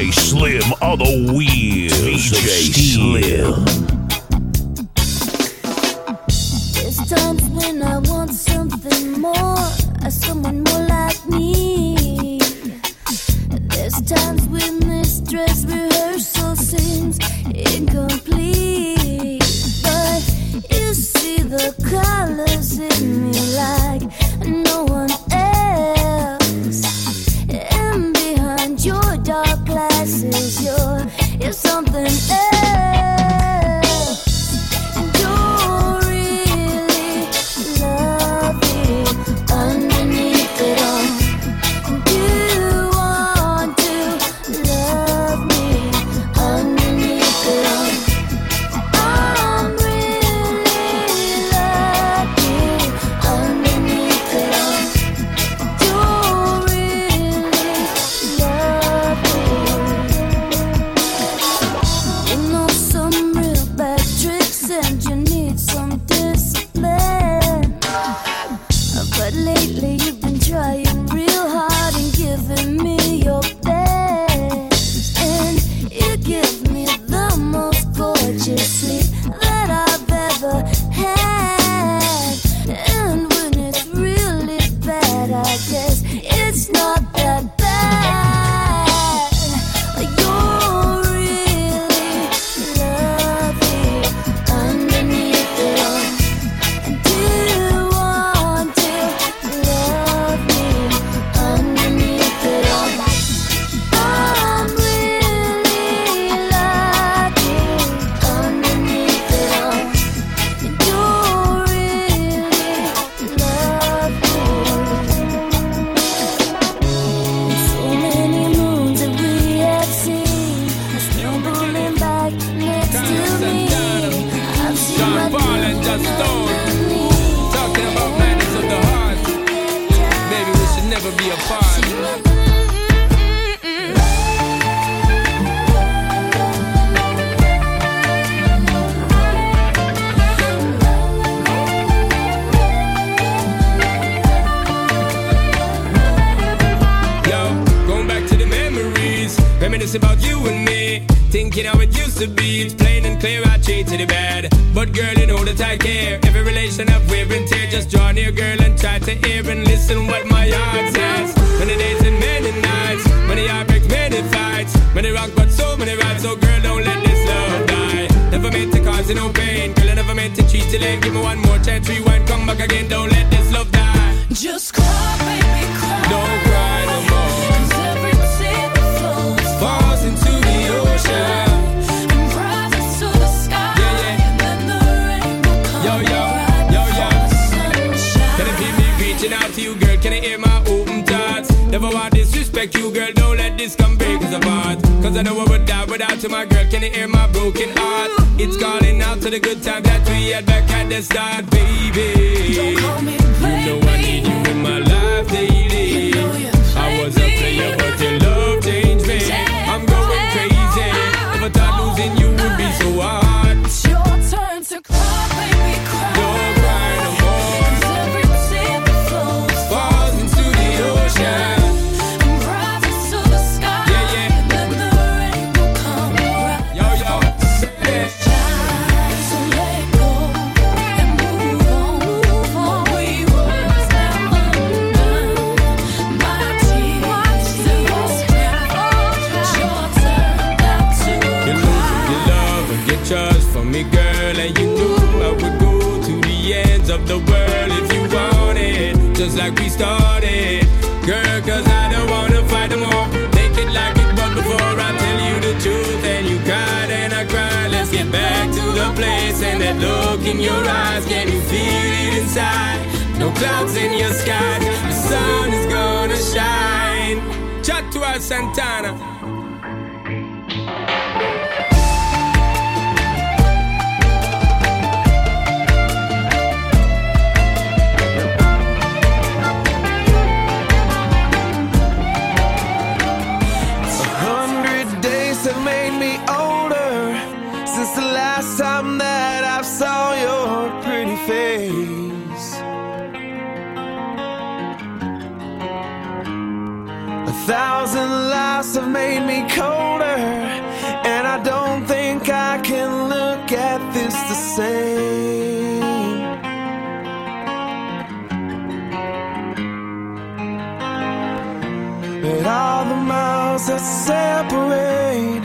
DJ Slim on the wheels. DJ Slim. Thinking how it used to be, it's plain and clear I treated it bad. But girl, you know that I care. Every relation I've wear and tear, just draw near, girl, and try to hear and listen what my heart says. Many days and many nights, many heartbreaks, many fights, many rock but so many rides. So girl, don't let this love die. Never meant to cause you no pain, girl, I never meant to cheat you late. Give me one more chance, rewind, come back again. Don't let this love die. Just cry, baby, cry. Don't Never want disrespect you, girl. Don't let this come break us apart. Cause I know I would die without you, my girl. Can you hear my broken heart? It's calling out to the good times that we had back at the start, baby. Don't call me You know I need you in my life daily. You know I was a player, but your love changed me. I'm going crazy. Never thought losing you would be so hard. Just like we started. Girl, cause I don't wanna fight no more. Take it like it was before. I tell you the truth, and you cried and I cried. Let's get back to the place and that look in your eyes. Can you feel it inside? No clouds in your sky. The sun is gonna shine. Chat to our Santana. must have made me colder, and I don't think I can look at this the same. But all the miles that separate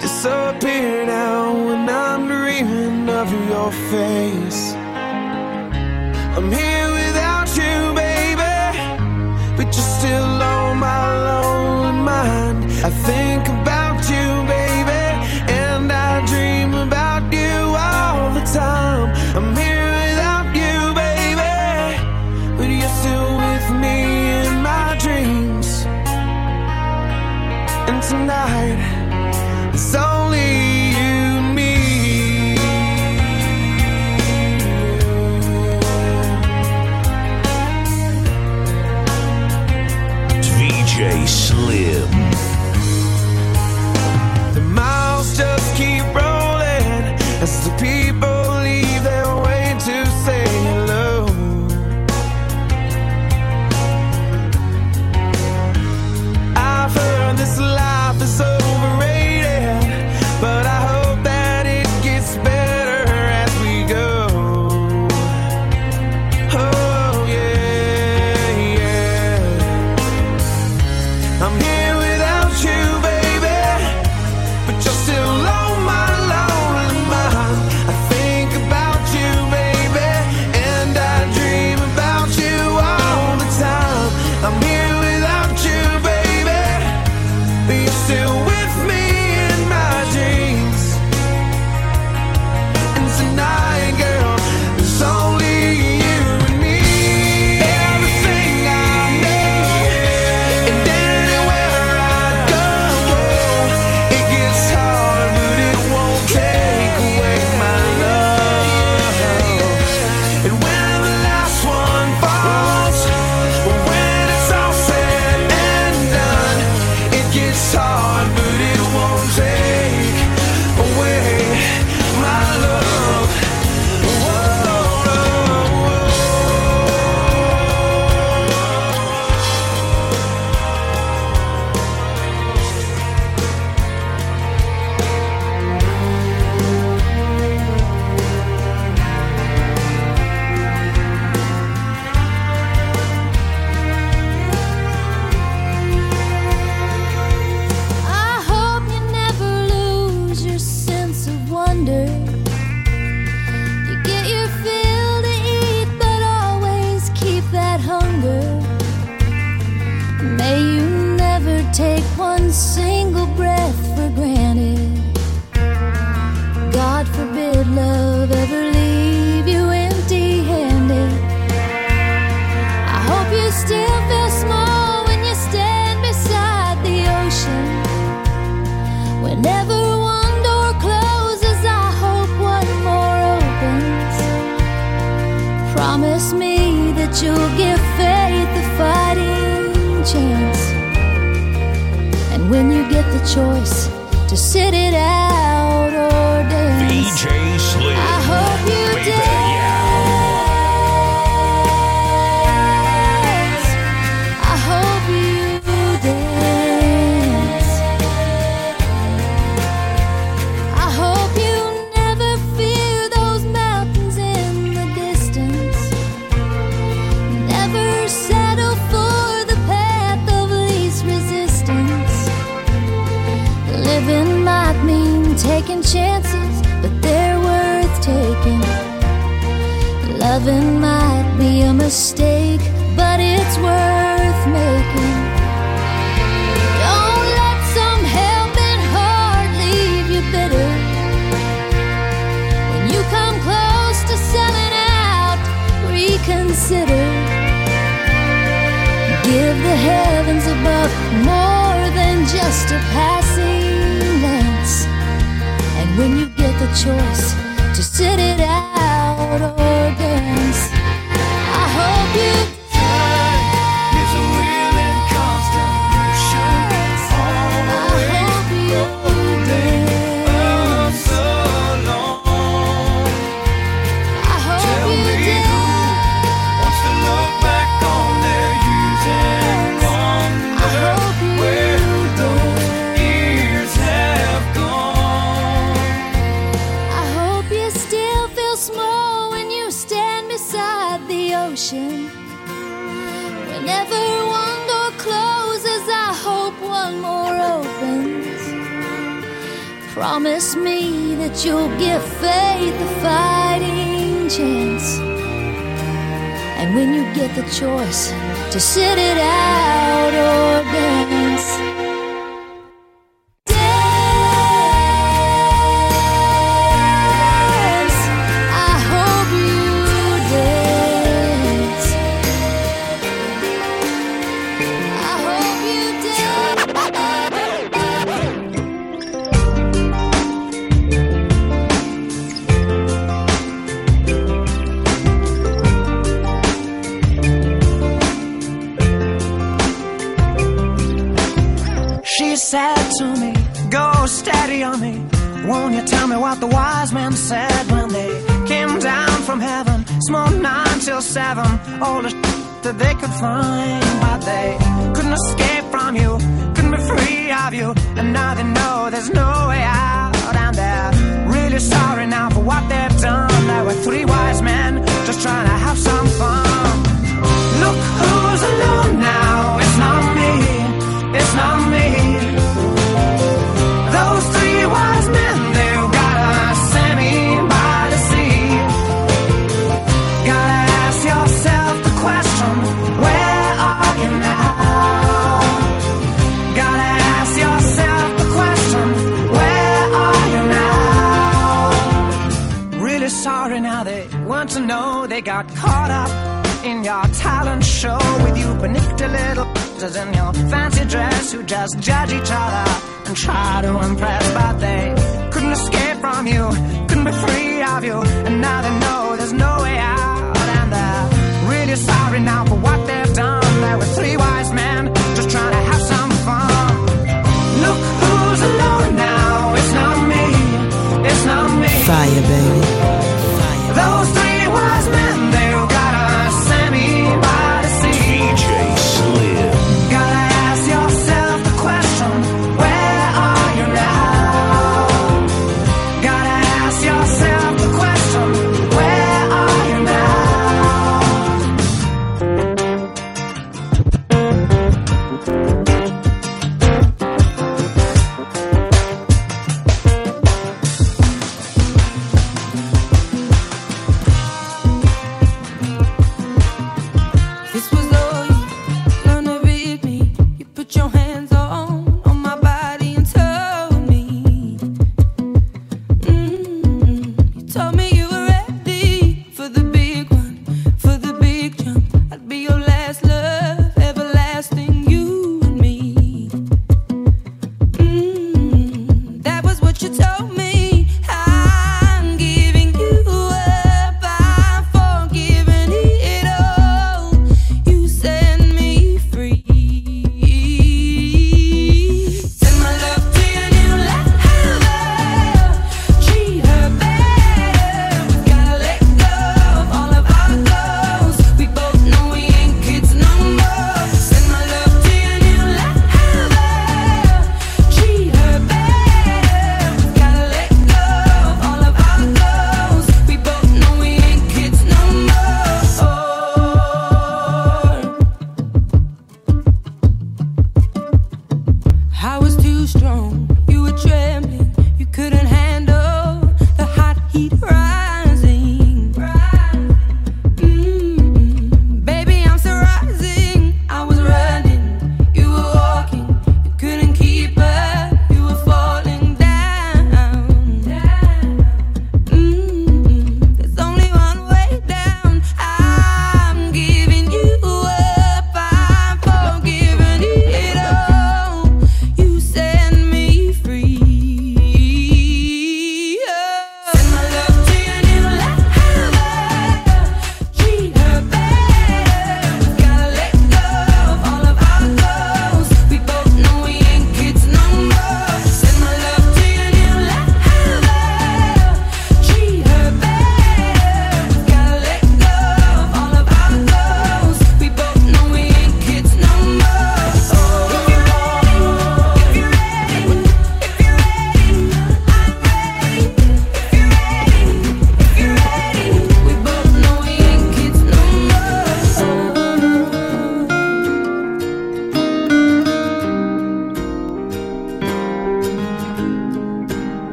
disappear now when I'm dreaming of your face.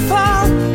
You're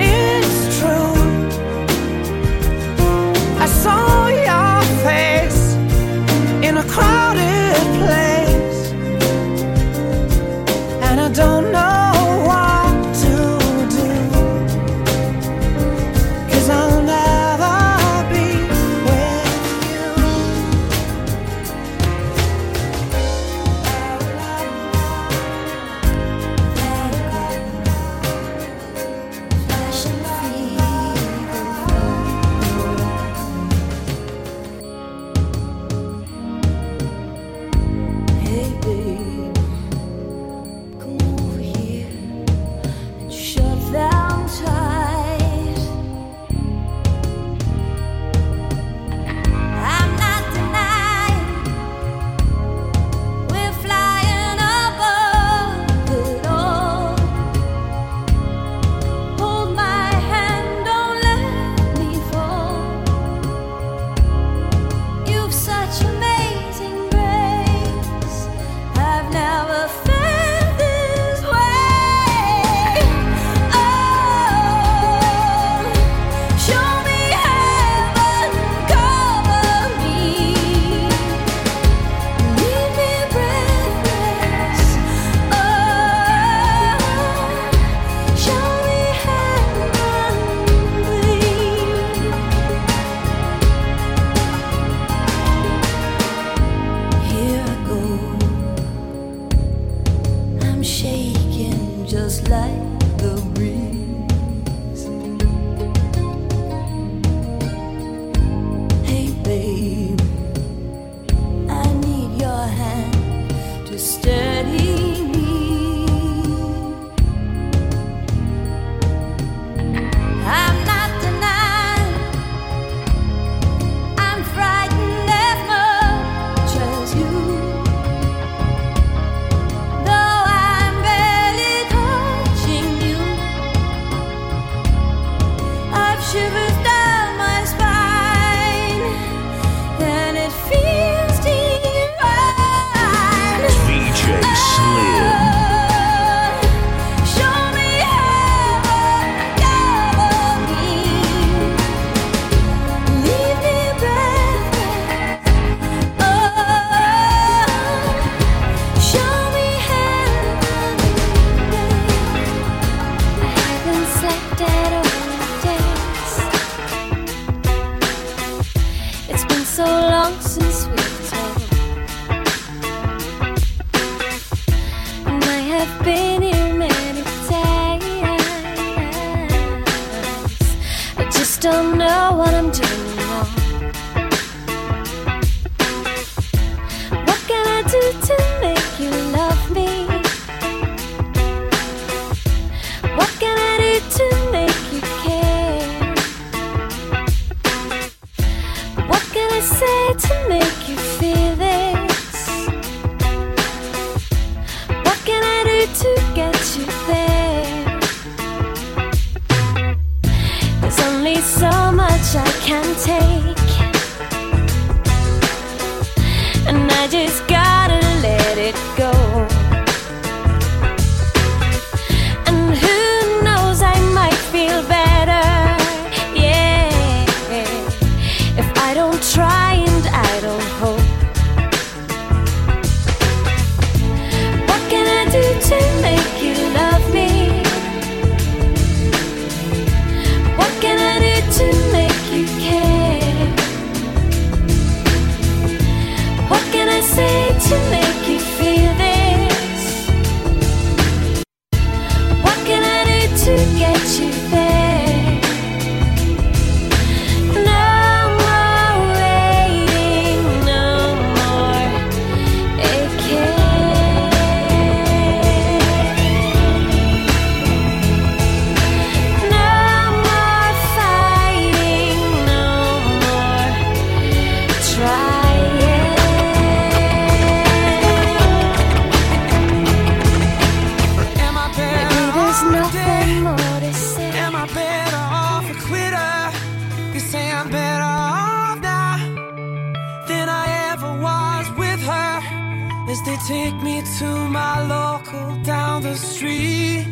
as they take me to my local down the street.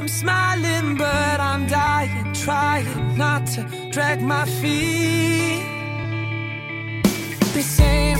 I'm smiling, but I'm dying, trying not to drag my feet. They say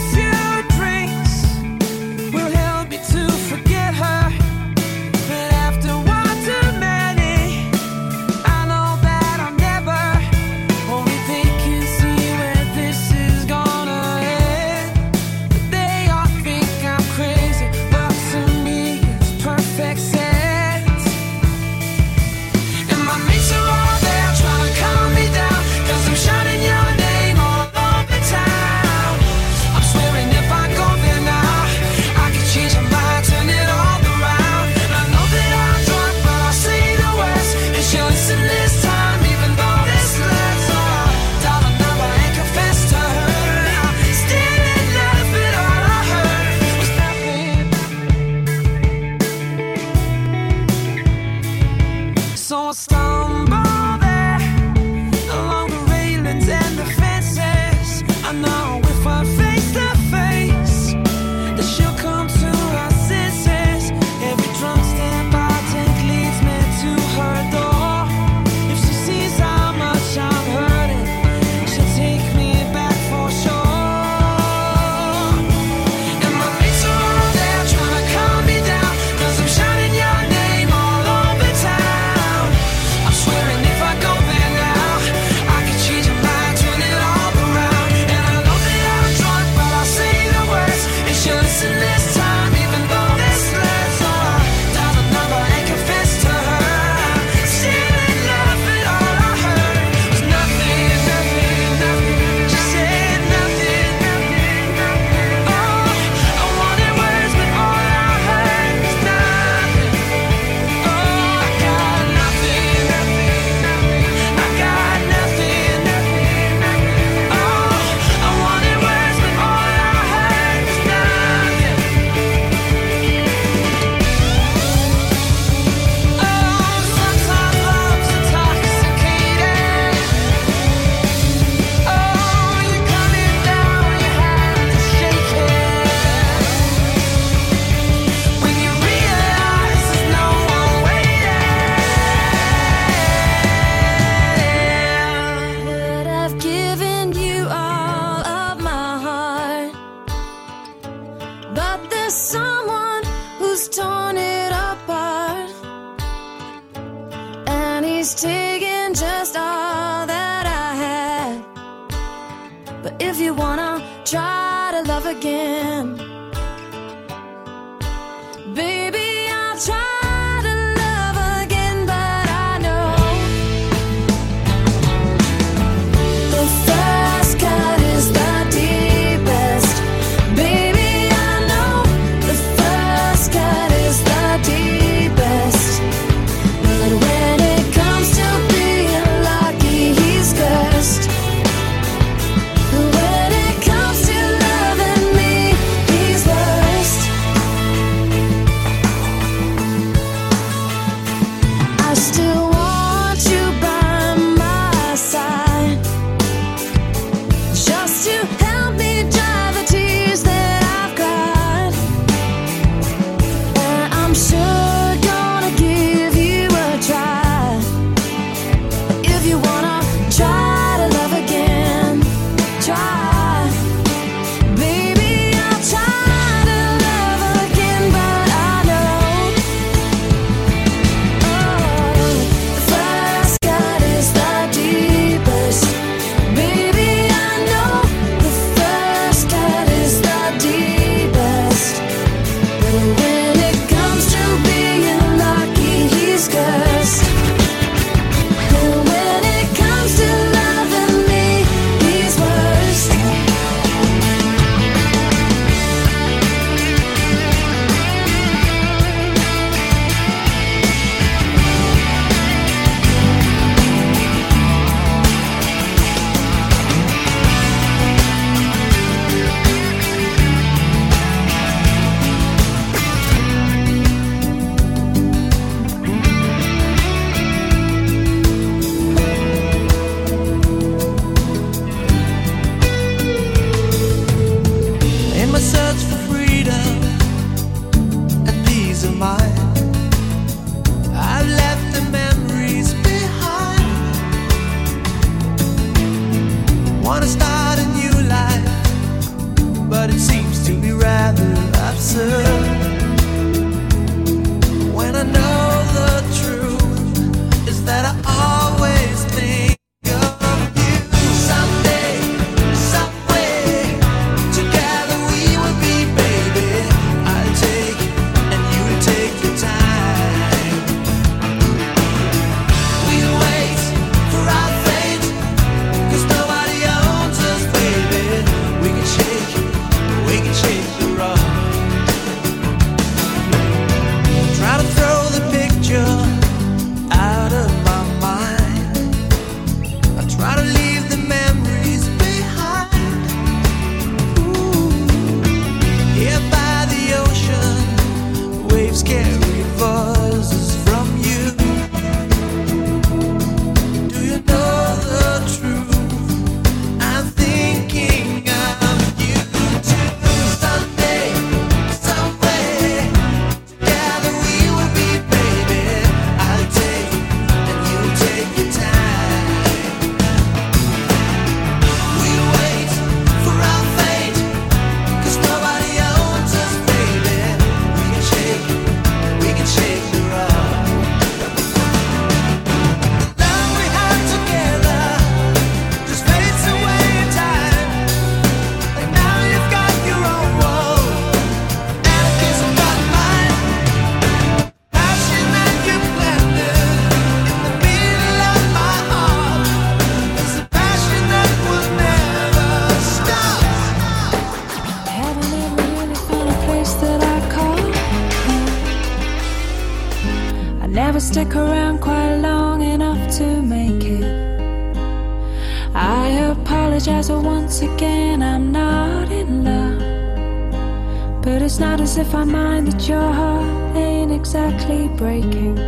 if I mind that your heart ain't exactly breaking.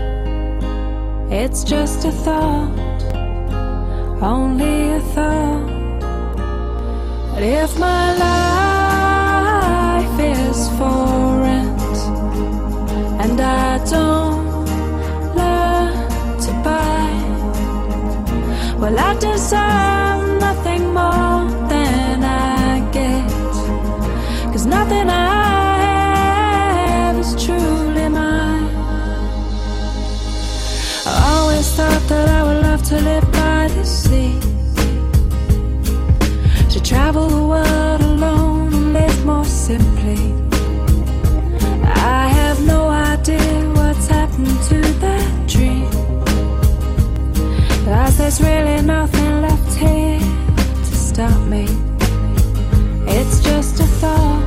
It's just a thought, only a thought. But if my life is for rent and I don't learn to buy, well, I deserve. to by the sea. To travel the world alone and live more simply. I have no idea what's happened to that dream. There's really nothing left here to stop me. It's just a thought.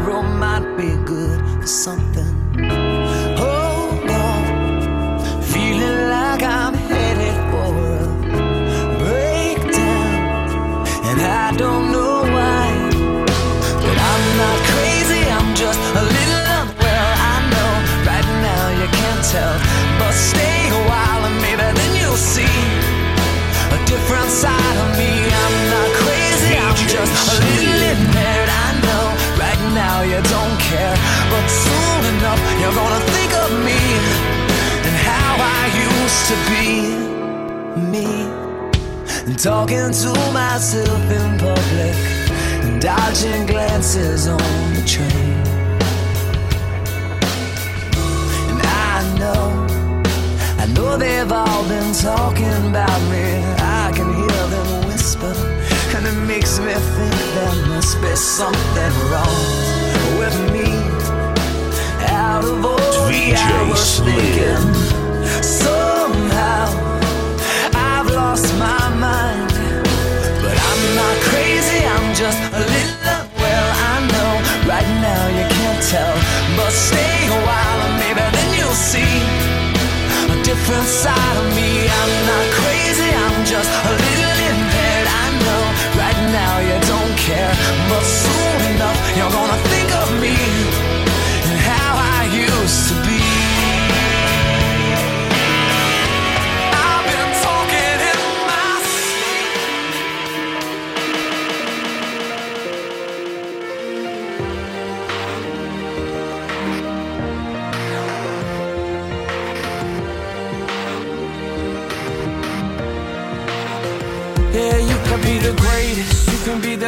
tomorrow might be good for some something wrong.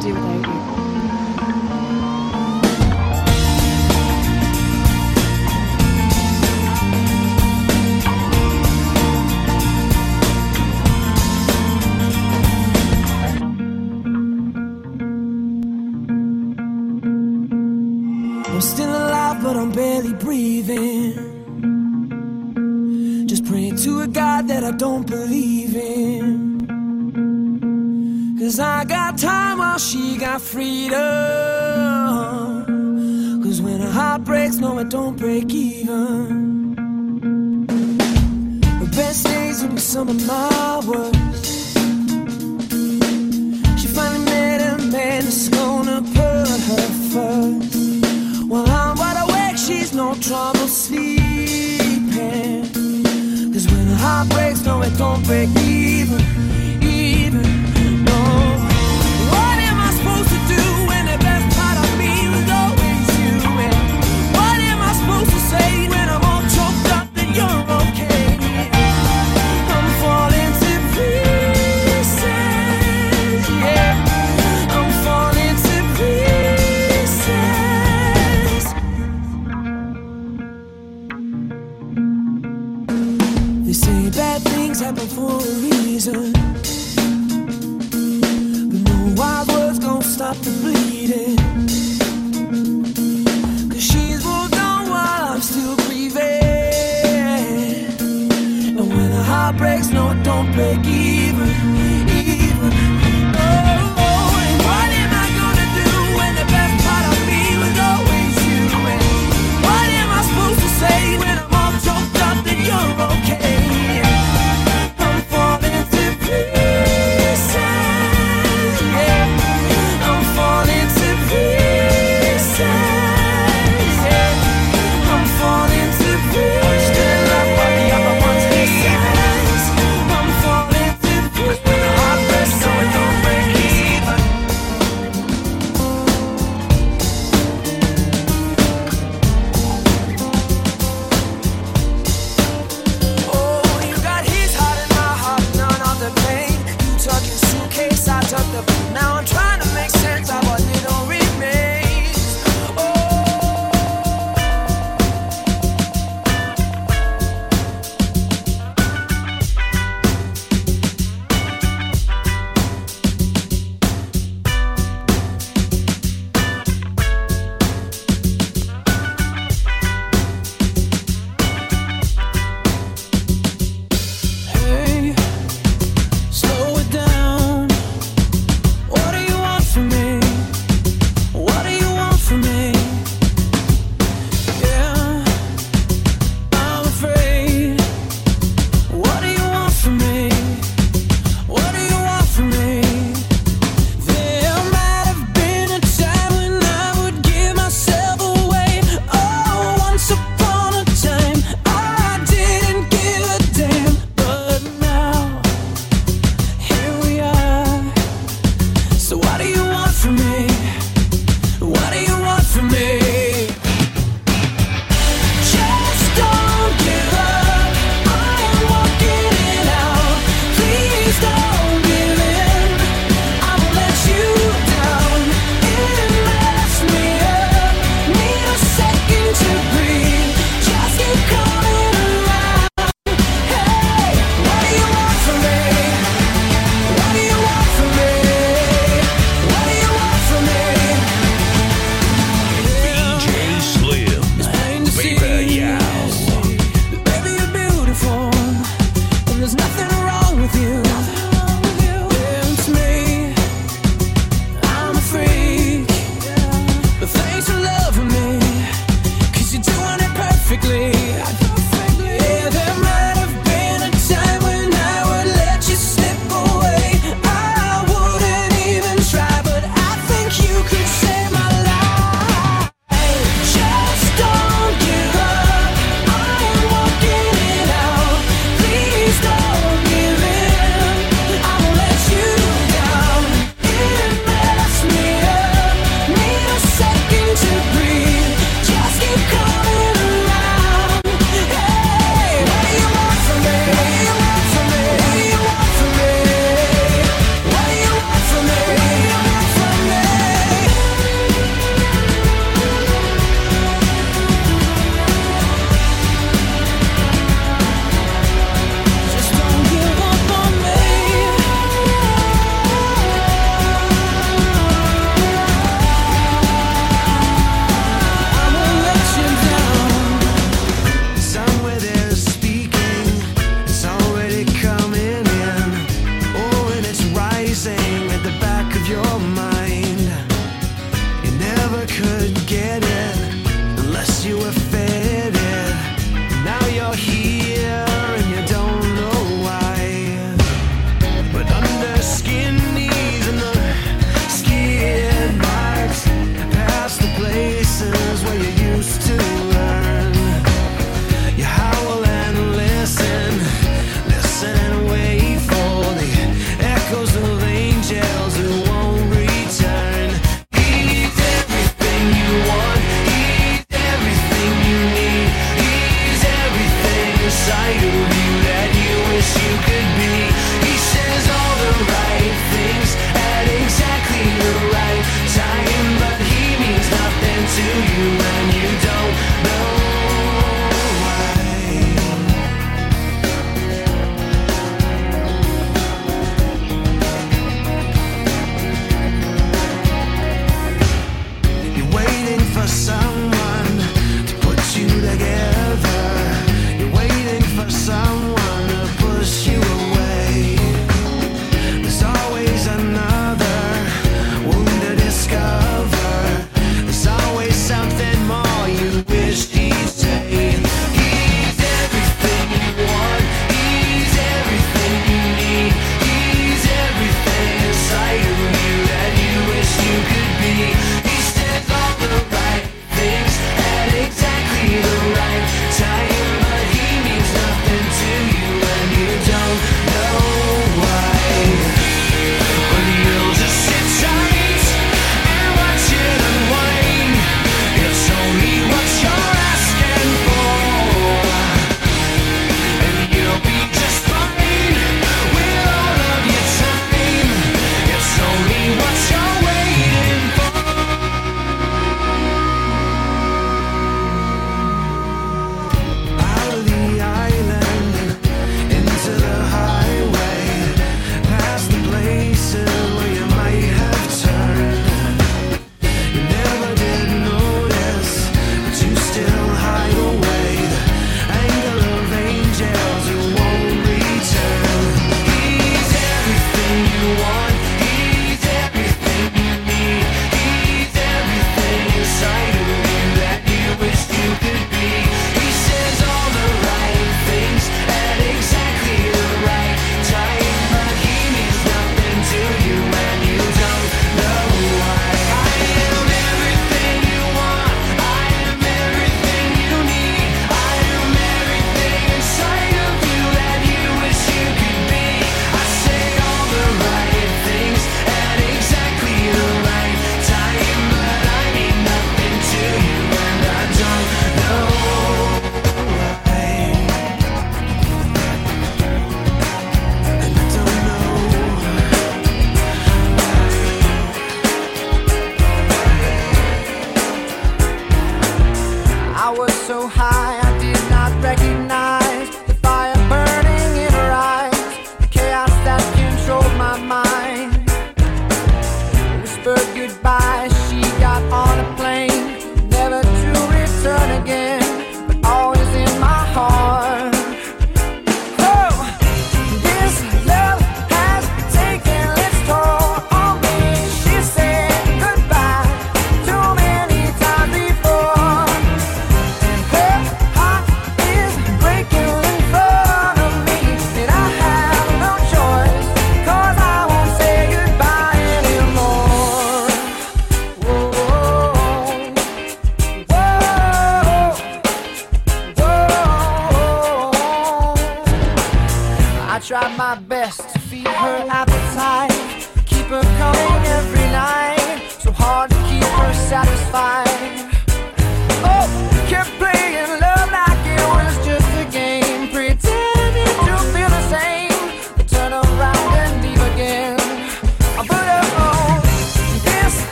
do without you. don't believe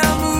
I move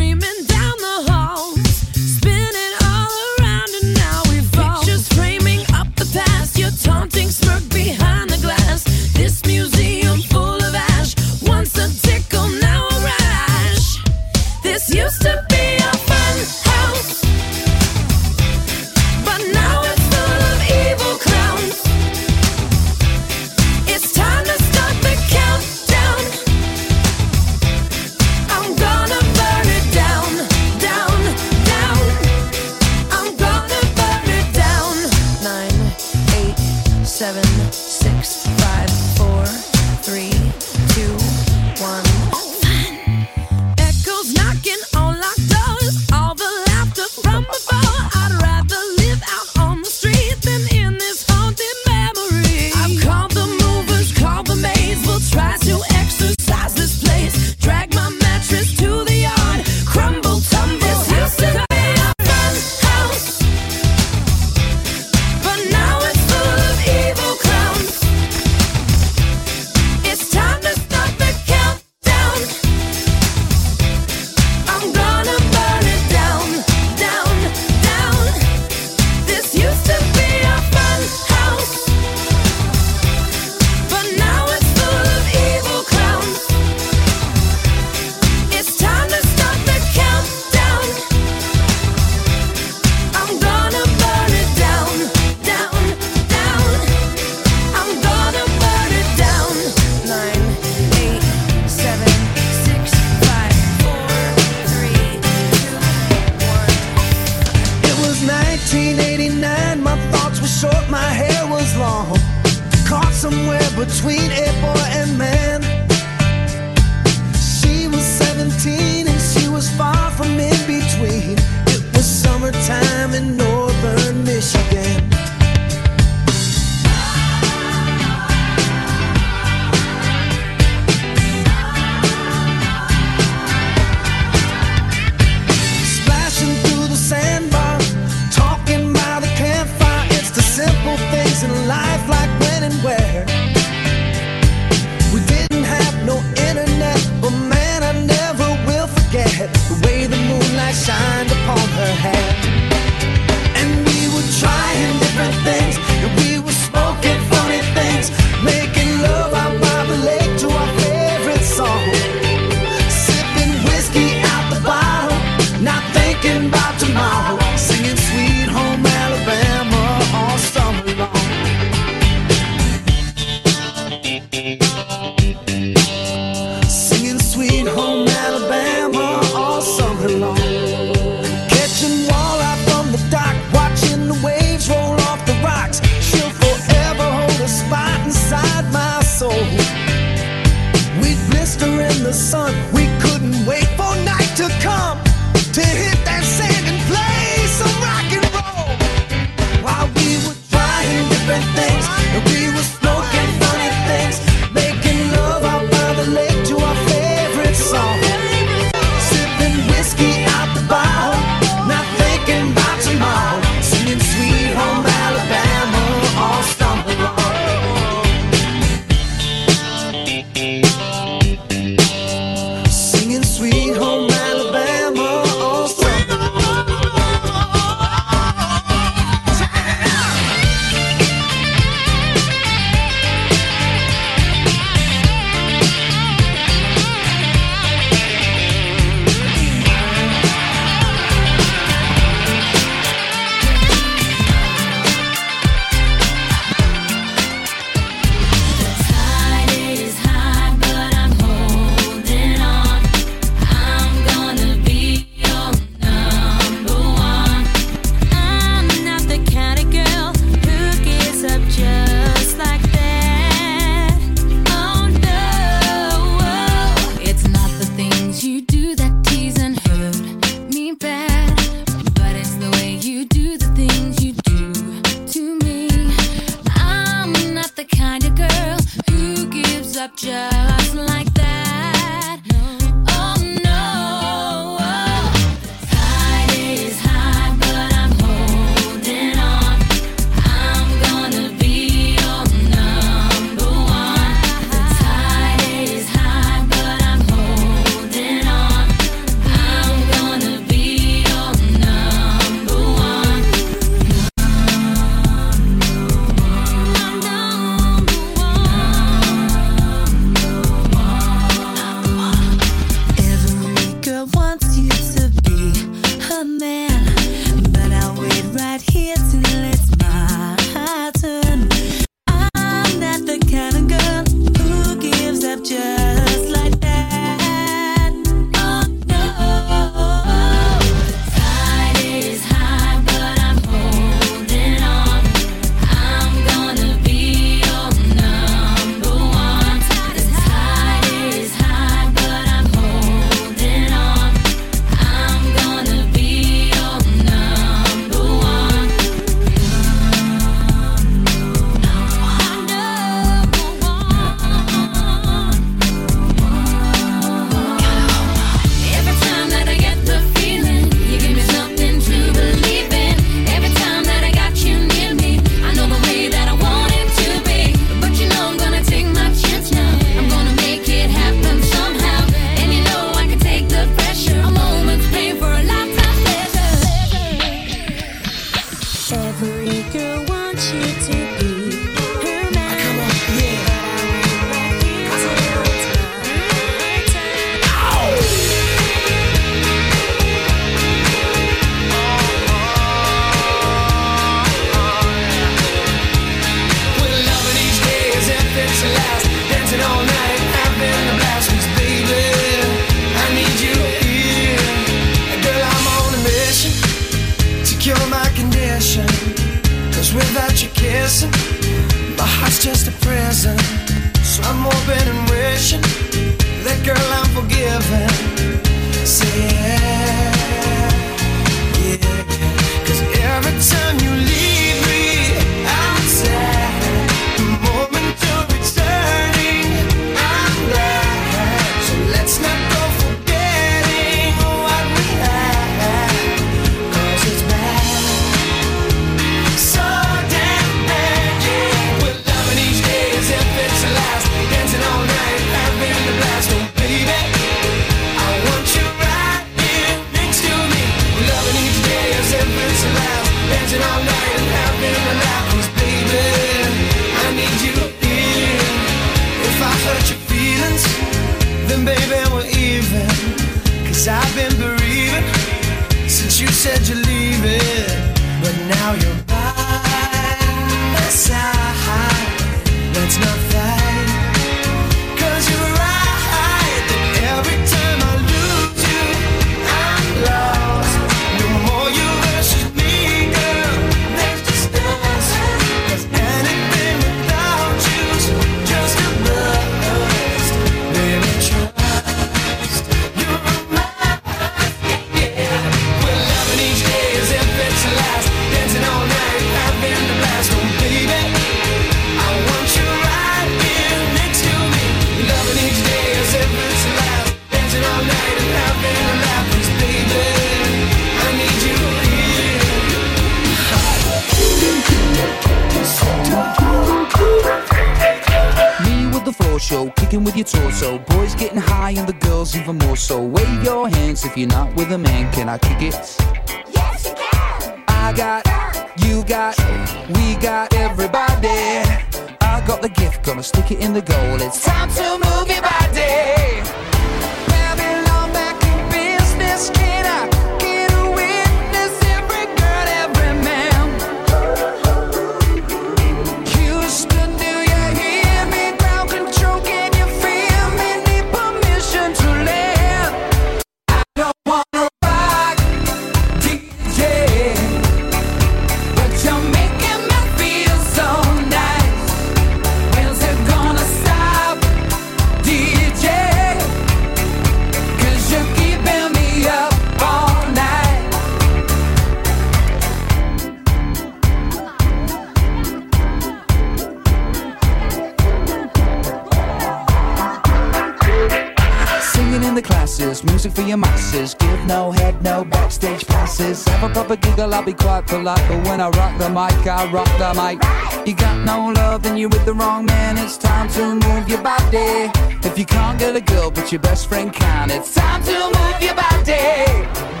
like I rock the mic. You got no love, then you're with the wrong man. It's time to move your body. If you can't get a girl, but your best friend can, it's time to move your body.